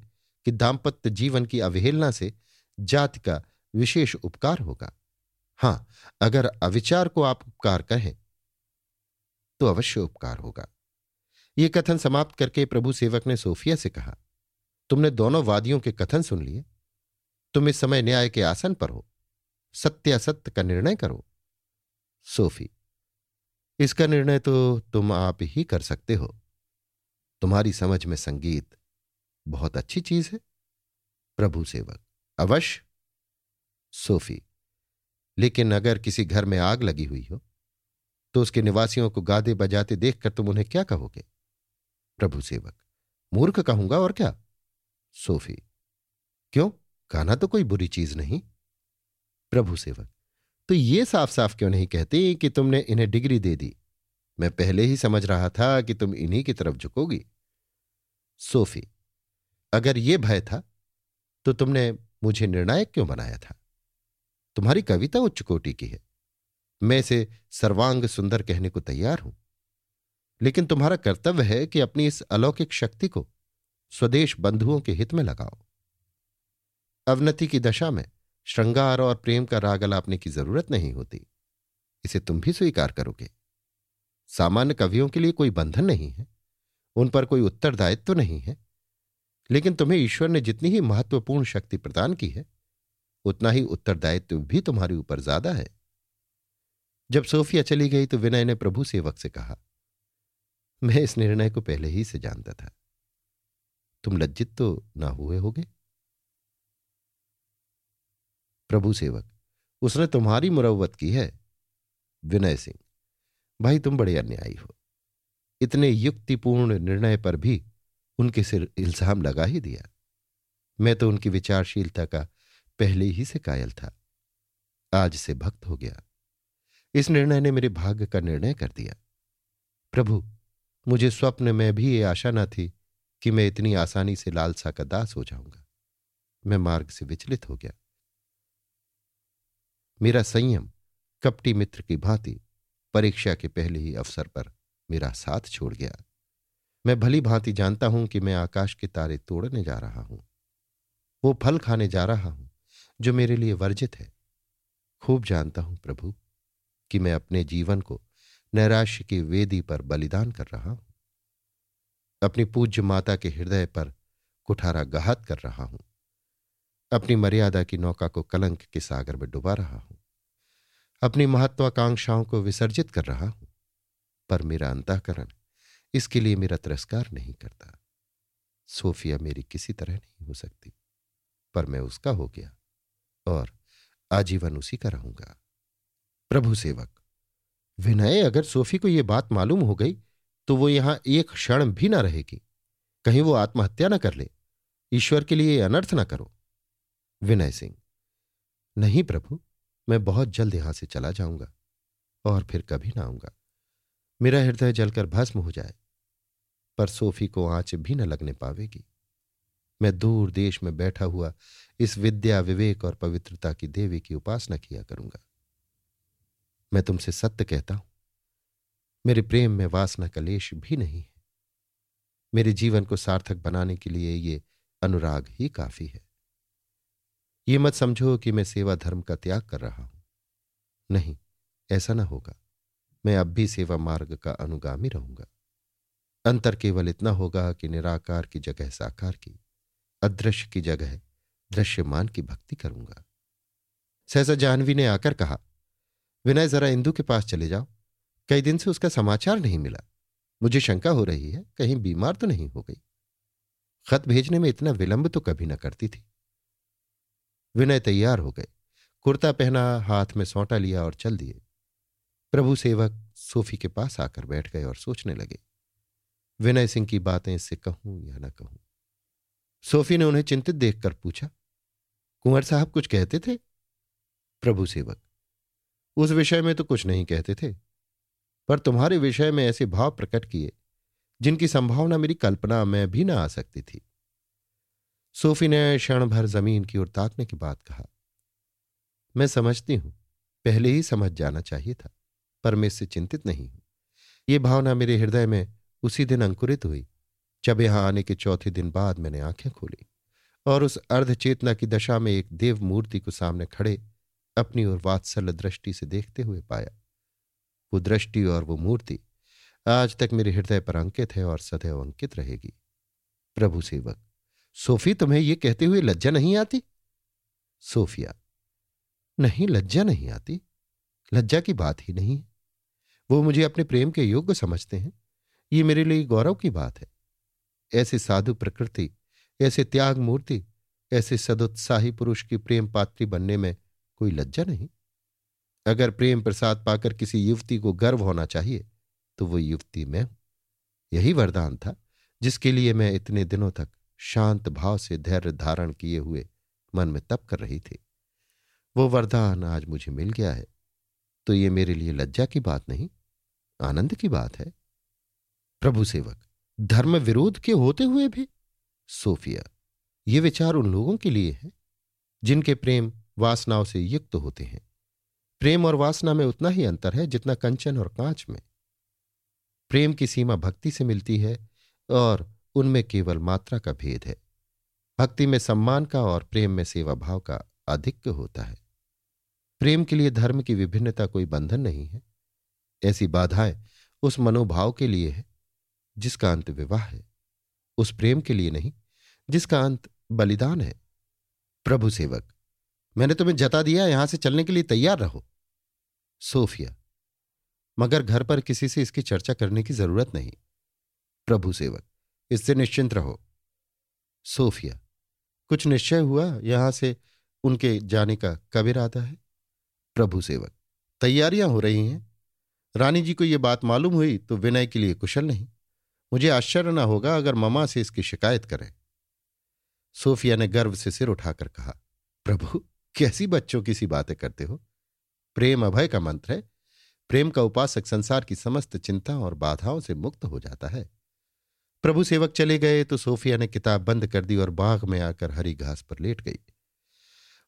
कि दाम्पत्य जीवन की अवहेलना से जाति का विशेष उपकार होगा? हाँ, अगर अविचार को आप उपकार कहें तो अवश्य उपकार होगा। यह कथन समाप्त करके प्रभु सेवक ने सोफिया से कहा, तुमने दोनों वादियों के कथन सुन लिए। तुम इस समय न्याय के आसन पर हो। सत्यासत्य का निर्णय करो। सोफी, इसका निर्णय तो तुम आप ही कर सकते हो। तुम्हारी समझ में संगीत बहुत अच्छी चीज़ है। प्रभु सेवक, अवश्य। सोफी, लेकिन अगर किसी घर में आग लगी हुई हो तो उसके निवासियों को गादे बजाते देखकर तुम उन्हें क्या कहोगे? प्रभु सेवक, मूर्ख कहूँगा और क्या? सोफी, क्यों? गाना तो कोई बुरी चीज़ नहीं। प्रभु सेवक तो ये साफ़ साफ़ क्यों नहीं कहते कि तुमने इन्हें डिग्री दे दी? मैं पहले ही समझ रहा था कि तुम इन्हीं की तरफ़ झुकोगी। सोफी, अगर ये भय था तो तुमने मुझे निर्णायक क्यों बनाया था? तुम्हारी कविता उच्च कोटि की है। मैं इसे सर्वांग सुंदर कहने को तैयार हूँ। लेकिन तुम्हारा कर्तव्य है कि अपनी इस अलौकिक शक्ति को स्वदेश बंधुओं के हित में लगाओ। अवनति की दशा में श्रृंगार और प्रेम का राग अलापने की ज़रूरत नहीं होती। इसे तुम भी स्वीकार करोगे। सामान्य कवियों के लिए कोई बंधन नहीं है, उन पर कोई उत्तरदायित्व तो नहीं है। लेकिन तुम्हें ईश्वर ने जितनी ही महत्वपूर्ण शक्ति प्रदान की है, उतना ही उत्तरदायित्व भी तुम्हारे ऊपर ज़्यादा है। जब सोफिया चली गई तो विनय ने प्रभु सेवक से कहा, मैं इस निर्णय को पहले ही से जानता था। तुम लज्जित तो ना हुए होगे? प्रभु सेवक, उसने तुम्हारी मुरवत की है, विनय सिंह। भाई तुम बड़े अन्यायी हो। इतने युक्तिपूर्ण निर्णय पर भी उनके सिर इल्ज़ाम लगा ही दिया। मैं तो उनकी विचारशीलता का पहले ही से कायल था। आज से भक्त हो गया। इस निर्णय ने मेरे भाग्य का निर्णय कर दिया। प्रभु, मुझे स्वप्न में भी ये आशा न थी कि मैं इतनी आसानी से लालसा का दास हो जाऊँगा। मैं मार्ग से विचलित हो गया। मेरा संयम कपटी मित्र की भांति परीक्षा के पहले ही अवसर पर मेरा साथ छोड़ गया। मैं भली भांति जानता हूँ कि मैं आकाश के तारे तोड़ने जा रहा हूँ। वो फल खाने जा रहा हूँ, जो मेरे लिए वर्जित है। खूब जानता हूँ प्रभु, कि मैं अपने जीवन को नैराश्य की वेदी पर बलिदान कर रहा हूँ। अपनी पूज्य माता के हृदय पर कुठारा गहात कर रहा हूँ। अपनी मर्यादा की नौका को कलंक के सागर में डुबा रहा हूँ। अपनी महत्वाकांक्षाओं को विसर्जित कर रहा हूँ, पर मेरा अंतकरण इसके लिए मेरा तिरस्कार नहीं करता। सोफिया मेरी किसी तरह नहीं हो सकती, पर मैं उसका हो गया और आजीवन उसी का रहूँगा। प्रभु सेवक, विनय, अगर सोफी को यह बात मालूम हो गई तो वो यहाँ एक क्षण भी ना रहेगी। कहीं वो आत्महत्या न कर ले, ईश्वर के लिए अनर्थ ना करो। विनय सिंह, नहीं प्रभु मैं बहुत जल्द यहाँ से चला जाऊँगा और फिर कभी ना आऊँगा। मेरा हृदय जलकर भस्म हो जाए, पर सोफी को आँच भी न लगने पावेगी। मैं दूर देश में बैठा हुआ इस विद्या, विवेक और पवित्रता की देवी की उपासना किया करूँगा। मैं तुमसे सत्य कहता हूँ, मेरे प्रेम में वासना कलेश भी नहीं है। मेरे जीवन को सार्थक बनाने के लिए ये अनुराग ही काफ़ी है। ये मत समझो कि मैं सेवा धर्म का त्याग कर रहा हूँ। नहीं, ऐसा ना होगा। मैं अब भी सेवा मार्ग का अनुगामी रहूँगा। अंतर केवल इतना होगा कि निराकार की जगह साकार की, अदृश्य की जगह दृश्यमान की भक्ति करूँगा। सहसा जानवी ने आकर कहा, विनय, जरा इंदु के पास चले जाओ। कई दिन से उसका समाचार नहीं मिला। मुझे शंका हो रही है, कहीं बीमार तो नहीं हो गई। खत भेजने में इतना विलंब तो कभी न करती थी। विनय तैयार हो गए। कुर्ता पहना, हाथ में सौटा लिया और चल दिए। प्रभु सेवक सोफी के पास आकर बैठ गए और सोचने लगे, विनय सिंह की बातें इससे कहूँ या न कहूँ? सोफी ने उन्हें चिंतित देखकर पूछा, कुंवर साहब कुछ कहते थे? प्रभु सेवक, उस विषय में तो कुछ नहीं कहते थे, पर तुम्हारे विषय में ऐसे भाव प्रकट किए, जिनकी संभावना मेरी कल्पना में भी ना आ सकती थी। सोफी ने क्षण भर ज़मीन की ओर ताकने के बाद कहा। मैं समझती हूँ, पहले ही समझ जाना चाहिए था, पर मैं इससे चिंतित नहीं हूँ। ये भावना मेरे हृदय में उसी दिन अंकुरित हुई, जब यहाँ आने के चौथे दिन बाद मैंने आँखें खोली और उस अर्धचेतना की दशा में एक देव मूर्ति को सामने खड़े अपनी ओर वात्सल्य दृष्टि से देखते हुए पाया। वो दृष्टि और वो मूर्ति आज तक मेरे हृदय पर अंकित है और सदैव अंकित रहेगी। प्रभु सेवक। सोफी, तुम्हें यह कहते हुए लज्जा नहीं आती? सोफिया, नहीं, लज्जा नहीं आती। लज्जा की बात ही नहीं। है वो मुझे अपने प्रेम के योग्य समझते हैं। ये मेरे लिए गौरव की बात है। ऐसे साधु प्रकृति, ऐसे त्याग मूर्ति, ऐसे सदुत्साही पुरुष की प्रेम पात्री बनने में कोई लज्जा नहीं। अगर प्रेम प्रसाद पाकर किसी युवती को गर्व होना चाहिए तो वो युवती मैं हूँ। यही वरदान था, जिसके लिए मैं इतने दिनों तक शांत भाव से धैर्य धारण किए हुए मन में तप कर रही थी। वो वरदान आज मुझे मिल गया है। तो ये मेरे लिए लज्जा की बात नहीं, आनंद की बात है। प्रभु सेवक, धर्म विरोध के होते हुए भी? सोफिया, ये विचार उन लोगों के लिए है, जिनके प्रेम वासनाओं से युक्त होते हैं। प्रेम और वासना में उतना ही अंतर है जितना कंचन और कांच में। प्रेम की सीमा भक्ति से मिलती है और उनमें केवल मात्रा का भेद है। भक्ति में सम्मान का और प्रेम में सेवा भाव का आधिक्य होता है। प्रेम के लिए धर्म की विभिन्नता कोई बंधन नहीं है। ऐसी बाधाएँ उस मनोभाव के लिए है, जिसका अंत विवाह है। उस प्रेम के लिए नहीं, जिसका अंत बलिदान है। प्रभु सेवक, मैंने तुम्हें जता दिया, यहाँ से चलने के लिए तैयार रहो। सोफिया, मगर घर पर किसी से इसकी चर्चा करने की ज़रूरत नहीं। प्रभु सेवक इससे निश्चिंत रहो। सोफिया, कुछ निश्चय हुआ यहाँ से उनके जाने का कब इरादा है? प्रभु सेवक, तैयारियाँ हो रही हैं। रानी जी को यह बात मालूम हुई तो विनय के लिए कुशल नहीं। मुझे आश्चर्य न होगा अगर ममा से इसकी शिकायत करें। सोफिया ने गर्व से सिर उठाकर कहा, प्रभु, कैसी बच्चों की सी बातें करते हो? प्रेम अभय का मंत्र है। प्रेम का उपासक संसार की समस्त चिंता और बाधाओं से मुक्त हो जाता है। प्रभु सेवक चले गए तो सोफिया ने किताब बंद कर दी और बाग में आकर हरी घास पर लेट गई।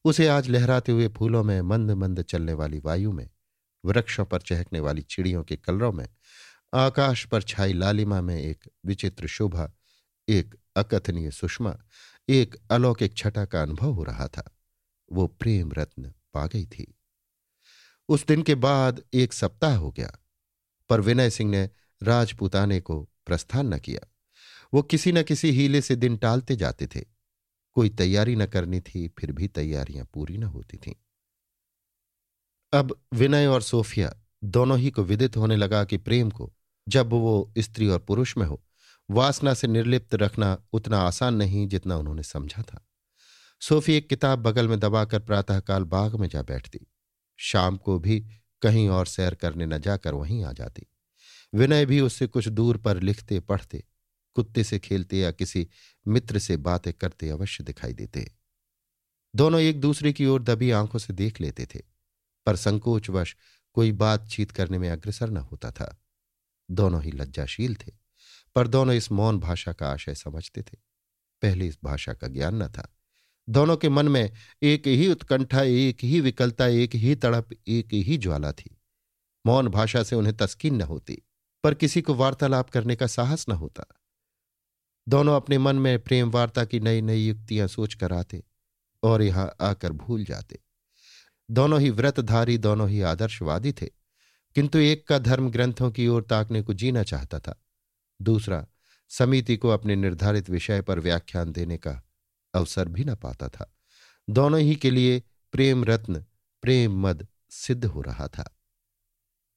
उसे आज लहराते हुए फूलों में मंद मंद चलने वाली वायु में, वृक्षों पर चहकने वाली चिड़ियों के कलरों में, आकाश पर छाई लालिमा में एक विचित्र शोभा, एक अकथनीय सुषमा, एक अलौकिक छटा का अनुभव हो रहा था। वो प्रेम रत्न पा गई थी। उस दिन के बाद एक सप्ताह हो गया, पर विनय सिंह ने राजपूताने को प्रस्थान न किया। वो किसी न किसी हीले से दिन टालते जाते थे। कोई तैयारी न करनी थी, फिर भी तैयारियाँ पूरी न होती थीं। अब विनय और सोफिया दोनों ही को विदित होने लगा कि प्रेम को, जब वो स्त्री और पुरुष में हो, वासना से निर्लिप्त रखना उतना आसान नहीं जितना उन्होंने समझा था। सोफी एक किताब बगल में दबाकर प्रातःकाल बाग में जा बैठती। शाम को भी कहीं और सैर करने न जाकर वहीं आ जाती। विनय भी उससे कुछ दूर पर लिखते, पढ़ते कुत्ते से खेलते या किसी मित्र से बातें करते अवश्य दिखाई देते। दोनों एक दूसरे की ओर दबी आँखों से देख लेते थे, पर संकोचवश कोई बातचीत करने में अग्रसर न होता था। दोनों ही लज्जाशील थे, पर दोनों इस मौन भाषा का आशय समझते थे। पहले इस भाषा का ज्ञान न था। दोनों के मन में एक ही उत्कंठा, एक ही विकलता, एक ही तड़प, एक ही ज्वाला थी। मौन भाषा से उन्हें तस्कीन न होती, पर किसी को वार्तालाप करने का साहस न होता। दोनों अपने मन में प्रेम वार्ता की नई नई युक्तियाँ सोचकर आते और यहाँ आकर भूल जाते। दोनों ही व्रतधारी, दोनों ही आदर्शवादी थे, किंतु एक का धर्म ग्रंथों की ओर ताकने को जीना चाहता था। दूसरा, समिति को अपने निर्धारित विषय पर व्याख्यान देने का अवसर भी न पाता था। दोनों ही के लिए प्रेम रत्न, प्रेम मद सिद्ध हो रहा था।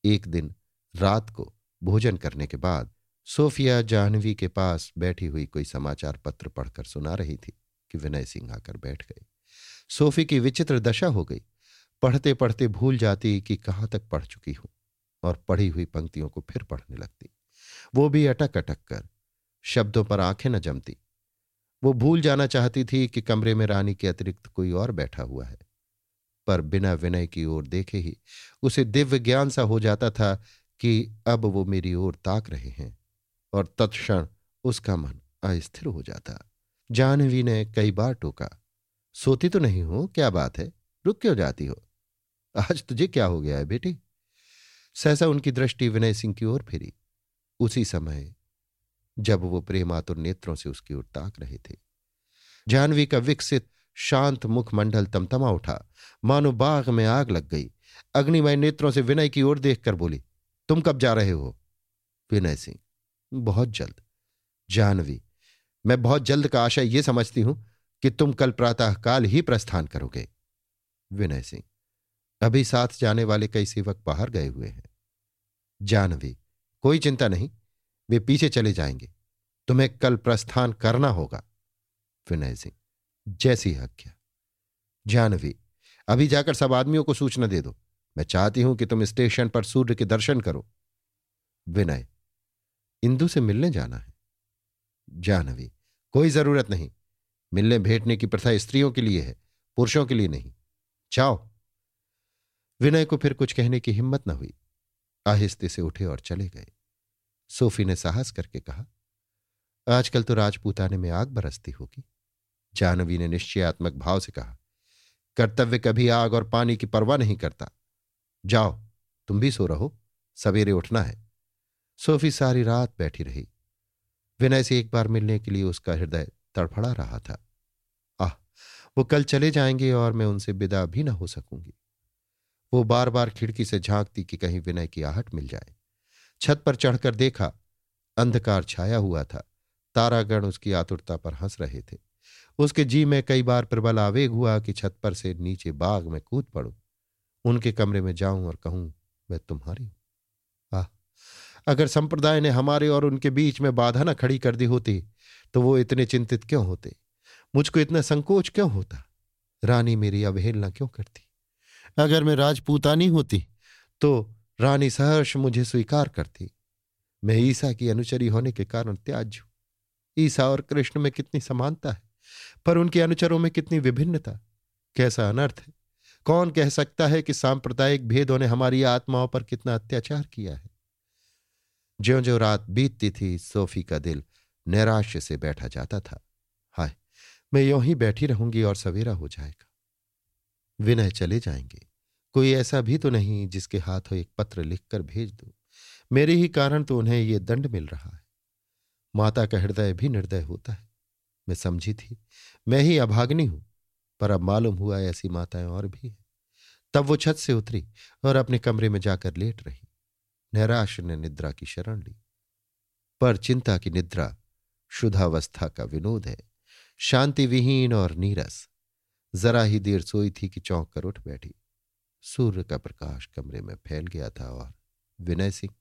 एक दिन रात को भोजन करने के बाद सोफिया जाह्नवी के पास बैठी हुई कोई समाचार पत्र पढ़कर सुना रही थी कि विनय सिंह आकर बैठ गए। सोफी की विचित्र दशा हो गई। पढ़ते पढ़ते भूल जाती कि कहाँ तक पढ़ चुकी हूँ और पढ़ी हुई पंक्तियों को फिर पढ़ने लगती। वो भी अटक अटक कर, शब्दों पर आँखें न जमती। वो भूल जाना चाहती थी कि कमरे में रानी के अतिरिक्त कोई और बैठा हुआ है। पर बिना विनय की ओर देखे ही उसे दिव्य ज्ञान सा हो जाता था कि अब वो मेरी ओर ताक रहे हैं। और तत्क्षण उसका मन अस्थिर हो जाता। जानवी ने कई बार टोका, सोती तो नहीं हो, क्या बात है? रुक क्यों जाती हो? आज तुझे क्या हो गया है बेटी? सहसा उनकी दृष्टि विनय सिंह की ओर फिरी। उसी समय जब वो प्रेमातुर नेत्रों से उसकी ओर ताक रहे थे, जानवी का विकसित, शांत मुखमंडल तमतमा उठा। मानो बाग में आग लग गई। अग्निमय नेत्रों से विनय की ओर देखकर बोली, तुम कब जा रहे हो? विनय सिंह बहुत जल्द। जानवी, मैं बहुत जल्द का आशय यह समझती हूँ कि तुम कल प्रातःकाल ही प्रस्थान करोगे। विनय सिंह, अभी साथ जाने वाले कई सेवक बाहर गए हुए हैं। जानवी, कोई चिंता नहीं, वे पीछे चले जाएँगे। तुम्हें कल प्रस्थान करना होगा। विनय सिंह, जैसी आज्ञा। जानवी, अभी जाकर सब आदमियों को सूचना दे दो। मैं चाहती हूँ कि तुम स्टेशन पर सूर्य के दर्शन करो। विनय इंदु से मिलने जाना है। जानवी, कोई ज़रूरत नहीं। मिलने भेंटने की प्रथा स्त्रियों के लिए है, पुरुषों के लिए नहीं। जाओ। विनय को फिर कुछ कहने की हिम्मत न हुई। आहिस्ते से उठे और चले गए। सोफी ने साहस करके कहा, आजकल तो राजपूताने में आग बरसती होगी। जानवी ने निश्चयात्मक भाव से कहा, कर्तव्य कभी आग और पानी की परवाह नहीं करता। जाओ, तुम भी सो रहो। सवेरे उठना है। सोफी सारी रात बैठी रही। विनय से एक बार मिलने के लिए उसका हृदय तड़फड़ा रहा था। आह, वो कल चले जाएँगे और मैं उनसे विदा भी ना हो सकूँगी। वो बार बार खिड़की से झांकती कि कहीं विनय की आहट मिल जाए। छत पर चढ़कर देखा, अंधकार छाया हुआ था। तारागण उसकी आतुरता पर हंस रहे थे। उसके जी में कई बार प्रबल आवेग हुआ कि छत पर से नीचे बाग में कूद पड़ू। उनके कमरे में जाऊँ और कहूँ, मैं तुम्हारी हूँ। अगर संप्रदाय ने हमारे और उनके बीच में बाधा न खड़ी कर दी होती तो वो इतने चिंतित क्यों होते? मुझको इतना संकोच क्यों होता? रानी मेरी अवहेलना क्यों करती? अगर मैं राजपूतानी होती तो रानी सहर्ष मुझे स्वीकार करती। मैं ईसा की अनुचरी होने के कारण त्याज हूँ। ईसा और कृष्ण में कितनी समानता है, पर उनके अनुचरों में कितनी विभिन्नता? कैसा अनर्थ है? कौन कह सकता है कि सांप्रदायिक भेदों ने हमारी आत्माओं पर कितना अत्याचार किया है? ज्यो ज्यो रात बीतती थी, सोफी का दिल नैराश्य से बैठा जाता था। हाय, मैं यों ही बैठी रहूँगी और सवेरा हो जाएगा। विनय चले जाएँगे। कोई ऐसा भी तो नहीं जिसके हाथों एक पत्र लिखकर भेज दो। मेरे ही कारण तो उन्हें ये दंड मिल रहा है। माता का हृदय भी निर्दय होता है। मैं समझी थी, मैं ही अभाग्नि हूँ, पर अब मालूम हुआ ऐसी माताएँ और भी हैं। तब वो छत से उतरी और अपने कमरे में जाकर लेट रही। नैराश ने निद्रा की शरण ली। पर चिंता की निद्रा शुद्धावस्था का विनोद है। शांति विहीन और नीरस। जरा ही देर सोई थी कि चौंक कर उठ बैठी। सूर्य का प्रकाश कमरे में फैल गया था और विनय सिंह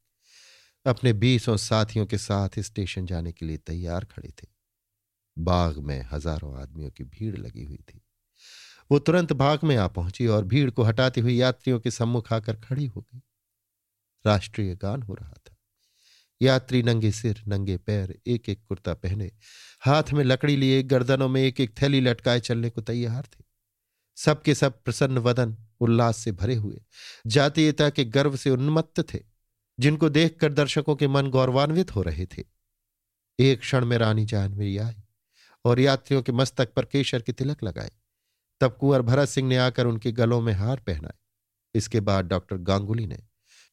अपने बीसों साथियों के साथ स्टेशन जाने के लिए तैयार खड़े थे। बाग में हज़ारों आदमियों की भीड़ लगी हुई थी। वो तुरंत बाग में आ पहुँची और भीड़ को हटाती हुई यात्रियों के सम्मुख आकर खड़ी हो गई। राष्ट्रीय गान हो रहा था। यात्री नंगे सिर, नंगे पैर एक एक कुर्ता पहने, हाथ में लकड़ी लिए, गर्दनों में एक एक थैली लटकाए चलने को तैयार थे। सबके सब प्रसन्न वदन उल्लास से भरे हुए। जातीयता के गर्व से उन्मत्त थे, जिनको देखकर दर्शकों के मन गौरवान्वित हो रहे थे। एक क्षण में रानी जानवी आई और यात्रियों के मस्तक पर केशर के तिलक लगाए तब कुंवर भरत सिंह ने आकर उनके गलों में हार पहनाए इसके बाद डॉक्टर गांगुली ने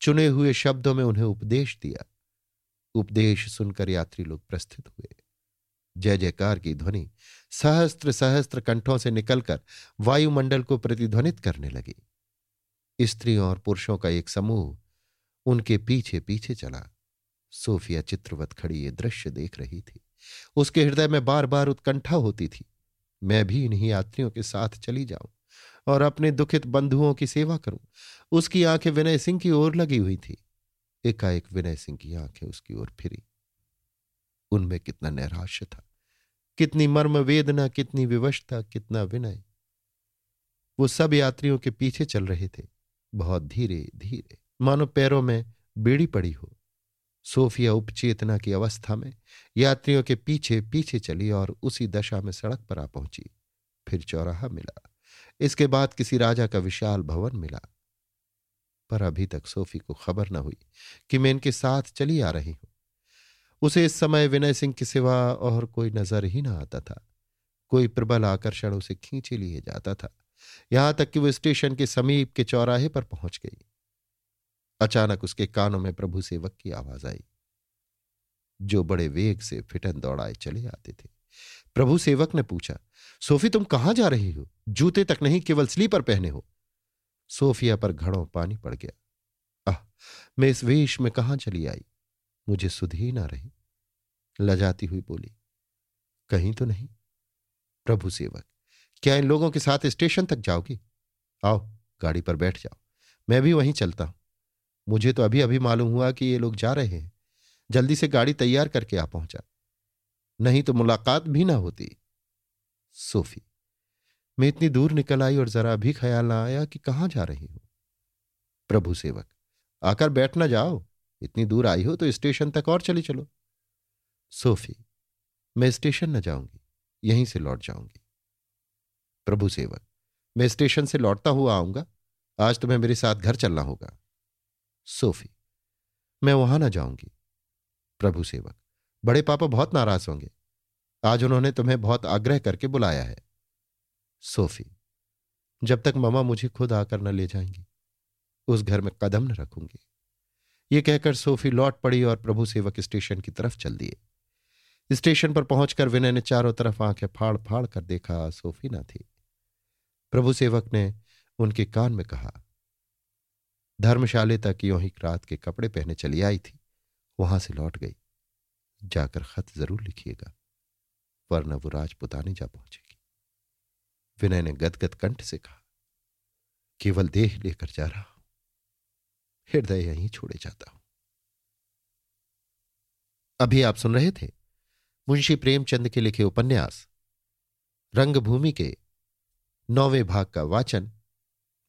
चुने हुए शब्दों में उन्हें उपदेश दिया। उपदेश सुनकर यात्री लोग प्रस्थित हुए। जय जयकार की ध्वनि सहस्त्र सहस्त्र कंठों से निकलकर वायुमंडल को प्रतिध्वनित करने लगी। स्त्रियों और पुरुषों का एक समूह उनके पीछे पीछे चला। सोफिया चित्रवत खड़ी ये दृश्य देख रही थी। उसके हृदय में बार बार उत्कंठा होती थी। मैं भी इन्हीं यात्रियों के साथ चली जाऊँ। और अपने दुखित बंधुओं की सेवा करूँ। उसकी आँखें विनय सिंह की ओर लगी हुई थी। एकाएक विनय सिंह की आँखें उसकी ओर फिरी। उनमें कितना नैराश्य था, कितनी मर्म वेदना, कितनी विवशता, कितना विनय। वो सब यात्रियों के पीछे चल रहे थे, बहुत धीरे धीरे। मानो पैरों में बेड़ी पड़ी हो। सोफिया उपचेतना की अवस्था में यात्रियों के पीछे पीछे चली और उसी दशा में सड़क पर आ पहुँची। फिर चौराहा मिला। इसके बाद किसी राजा का विशाल भवन मिला। पर अभी तक सोफी को खबर न हुई कि मैं इनके साथ चली आ रही हूँ। उसे इस समय विनय सिंह के सिवा और कोई नज़र ही ना आता था। कोई प्रबल आकर्षण उसे खींचे लिए जाता था। यहाँ तक कि वो स्टेशन के समीप के चौराहे पर पहुँच गई। अचानक उसके कानों में प्रभु सेवक की आवाज़ आई, जो बड़े वेग से फिटन दौड़ाए चले आते थे। प्रभु सेवक ने पूछा, सोफी, तुम कहाँ जा रही हो? जूते तक नहीं, केवल स्लीपर पहने हो? सोफिया पर घड़ों पानी पड़ गया। आह, मैं इस वेश में कहाँ चली आई? मुझे सुध ना रही। लजाती हुई बोली, कहीं तो नहीं, प्रभु सेवक, क्या इन लोगों के साथ स्टेशन तक जाओगी? आओ, गाड़ी पर बैठ जाओ, मैं भी वहीं चलता हूँ। मुझे तो अभी अभी मालूम हुआ कि ये लोग जा रहे हैं। जल्दी से गाड़ी तैयार करके आ पहुँचा। नहीं तो मुलाकात भी ना होती। सोफी, मैं इतनी दूर निकल आई और जरा भी ख्याल ना आया कि कहाँ जा रही हूँ। प्रभु सेवक, आकर बैठ ना जाओ, इतनी दूर आई हो तो स्टेशन तक और चली चलो। सोफी, मैं स्टेशन न जाऊँगी, यहीं से लौट जाऊँगी। प्रभु सेवक, मैं स्टेशन से लौटता हुआ आऊँगा, आज तुम्हें मेरे साथ घर चलना होगा। सोफी, मैं वहाँ ना जाऊँगी। प्रभु सेवक बड़े पापा बहुत नाराज़ होंगे। आज उन्होंने तुम्हें बहुत आग्रह करके बुलाया है। सोफी, जब तक ममा मुझे खुद आकर न ले जाएँगी, उस घर में कदम न रखूँगी। ये कहकर सोफी लौट पड़ी और प्रभु सेवक स्टेशन की तरफ़ चल दिए। स्टेशन पर पहुंचकर विनय ने चारों तरफ़ आँखें फाड़ फाड़ कर देखा, सोफी ना थी। प्रभु सेवक ने उनके कान में कहा, धर्मशाले तक यों ही रात के कपड़े पहने चली आई थी, वहाँ से लौट गई। जाकर खत ज़रूर लिखिएगा, वरना वो राजपुताने जा पहुंचेगी। विनय ने गदगद कंठ से कहा, केवल देह लेकर जा रहा हूँ, हृदय यहीं छोड़े जाता हूँ। अभी आप सुन रहे थे मुंशी प्रेमचंद के लिखे उपन्यास, रंगभूमि के नौवे भाग का वाचन,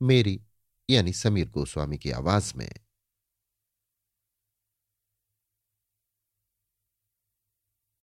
मेरी यानी समीर गोस्वामी की आवाज़ में।